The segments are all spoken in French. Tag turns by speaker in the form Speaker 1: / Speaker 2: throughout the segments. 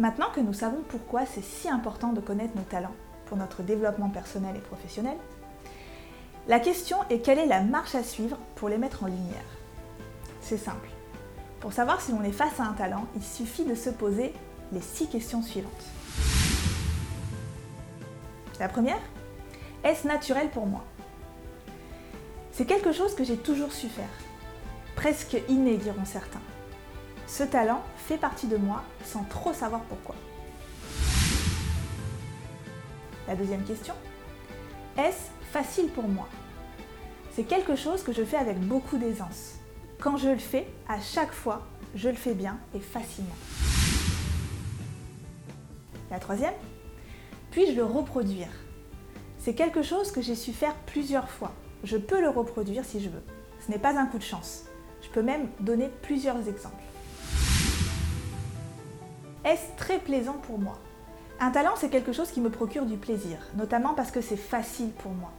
Speaker 1: Maintenant que nous savons pourquoi c'est si important de connaître nos talents pour notre développement personnel et professionnel, la question est quelle est la marche à suivre pour les mettre en lumière? C'est simple. Pour savoir si l'on est face à un talent, il suffit de se poser les six questions suivantes. La première, est-ce naturel pour moi? C'est quelque chose que j'ai toujours su faire. Presque inné, diront certains. Ce talent fait partie de moi sans trop savoir pourquoi. La deuxième question, est-ce facile pour moi? C'est quelque chose que je fais avec beaucoup d'aisance. Quand je le fais, à chaque fois, je le fais bien et facilement. La troisième, puis-je le reproduire? C'est quelque chose que j'ai su faire plusieurs fois. Je peux le reproduire si je veux. Ce n'est pas un coup de chance. Je peux même donner plusieurs exemples. Est-ce très plaisant pour moi? Un talent, c'est quelque chose qui me procure du plaisir, notamment parce que c'est facile pour moi.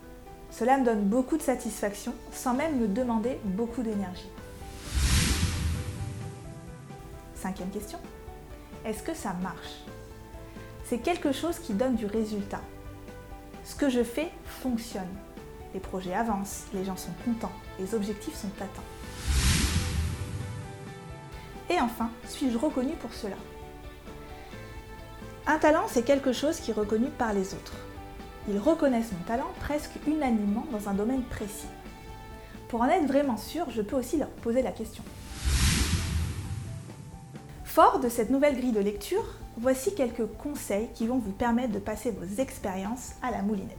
Speaker 1: Cela me donne beaucoup de satisfaction sans même me demander beaucoup d'énergie. Cinquième question. Est-ce que ça marche? C'est quelque chose qui donne du résultat. Ce que je fais fonctionne. Les projets avancent, les gens sont contents, les objectifs sont atteints. Et enfin, suis-je reconnu pour cela? Un talent, c'est quelque chose qui est reconnu par les autres. Ils reconnaissent mon talent presque unanimement dans un domaine précis. Pour en être vraiment sûr, je peux aussi leur poser la question. Fort de cette nouvelle grille de lecture, voici quelques conseils qui vont vous permettre de passer vos expériences à la moulinette.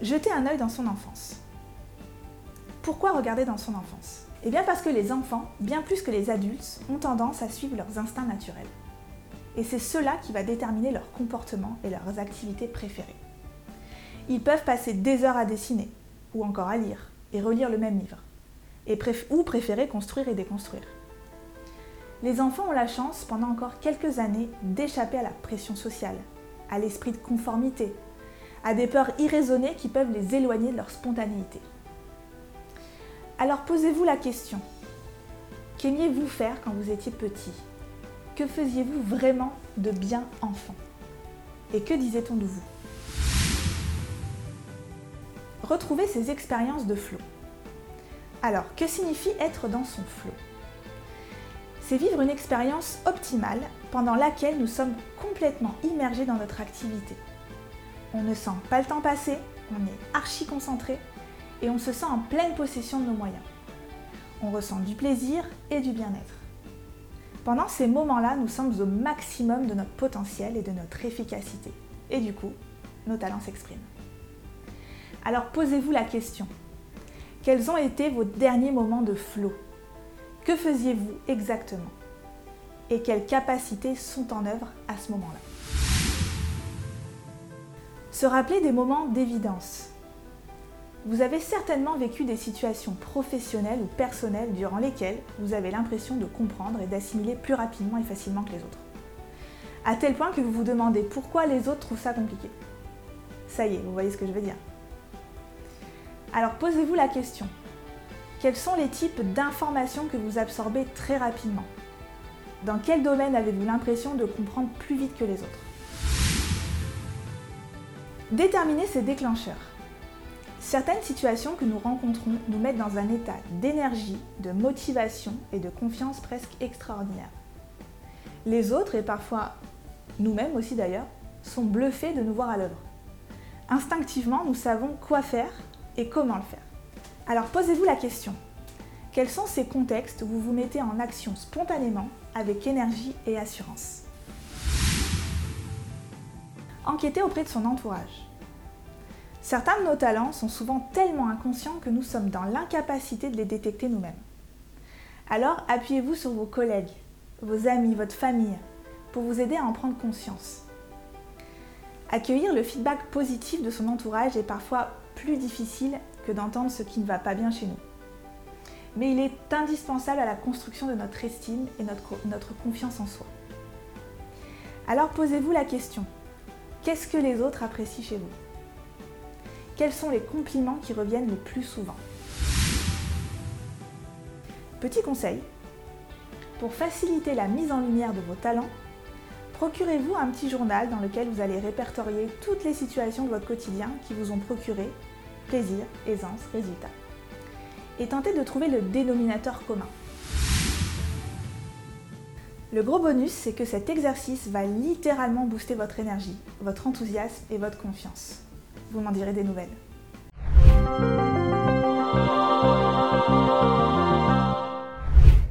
Speaker 1: Jetez un œil dans son enfance. Pourquoi regarder dans son enfance? Eh bien parce que les enfants, bien plus que les adultes, ont tendance à suivre leurs instincts naturels. Et c'est cela qui va déterminer leur comportement et leurs activités préférées. Ils peuvent passer des heures à dessiner, ou encore à lire, et relire le même livre, ou préférer construire et déconstruire. Les enfants ont la chance, pendant encore quelques années, d'échapper à la pression sociale, à l'esprit de conformité, à des peurs irraisonnées qui peuvent les éloigner de leur spontanéité. Alors posez-vous la question. Qu'aimiez-vous faire quand vous étiez petit? Que faisiez-vous vraiment de bien enfant? Et que disait-on de vous? Retrouvez ces expériences de flot. Alors, que signifie être dans son flot C'est vivre une expérience optimale pendant laquelle nous sommes complètement immergés dans notre activité. On ne sent pas le temps passer, on est archi concentré et on se sent en pleine possession de nos moyens. On ressent du plaisir et du bien-être. Pendant ces moments-là, nous sommes au maximum de notre potentiel et de notre efficacité. Et du coup, nos talents s'expriment. Alors posez-vous la question. Quels ont été vos derniers moments de flow? Que faisiez-vous exactement? Et quelles capacités sont en œuvre à ce moment-là? Se rappeler des moments d'évidence, vous avez certainement vécu des situations professionnelles ou personnelles durant lesquelles vous avez l'impression de comprendre et d'assimiler plus rapidement et facilement que les autres. À tel point que vous vous demandez pourquoi les autres trouvent ça compliqué. Ça y est, vous voyez ce que je veux dire. Alors posez-vous la question. Quels sont les types d'informations que vous absorbez très rapidement? Dans quel domaine avez-vous l'impression de comprendre plus vite que les autres? Déterminez ces déclencheurs. Certaines situations que nous rencontrons nous mettent dans un état d'énergie, de motivation et de confiance presque extraordinaire. Les autres, et parfois nous-mêmes aussi d'ailleurs, sont bluffés de nous voir à l'œuvre. Instinctivement, nous savons quoi faire et comment le faire. Alors posez-vous la question. Quels sont ces contextes où vous vous mettez en action spontanément, avec énergie et assurance? Enquêtez auprès de son entourage. Certains de nos talents sont souvent tellement inconscients que nous sommes dans l'incapacité de les détecter nous-mêmes. Alors appuyez-vous sur vos collègues, vos amis, votre famille, pour vous aider à en prendre conscience. Accueillir le feedback positif de son entourage est parfois plus difficile que d'entendre ce qui ne va pas bien chez nous. Mais il est indispensable à la construction de notre estime et notre, confiance en soi. Alors posez-vous la question, qu'est-ce que les autres apprécient chez vous? Quels sont les compliments qui reviennent le plus souvent Petit conseil, Pour faciliter la mise en lumière de vos talents, procurez-vous un petit journal dans lequel vous allez répertorier toutes les situations de votre quotidien qui vous ont procuré plaisir, aisance, résultat. Et tentez de trouver le dénominateur commun. Le gros bonus, c'est que cet exercice va littéralement booster votre énergie, votre enthousiasme et votre confiance. Vous m'en direz des nouvelles.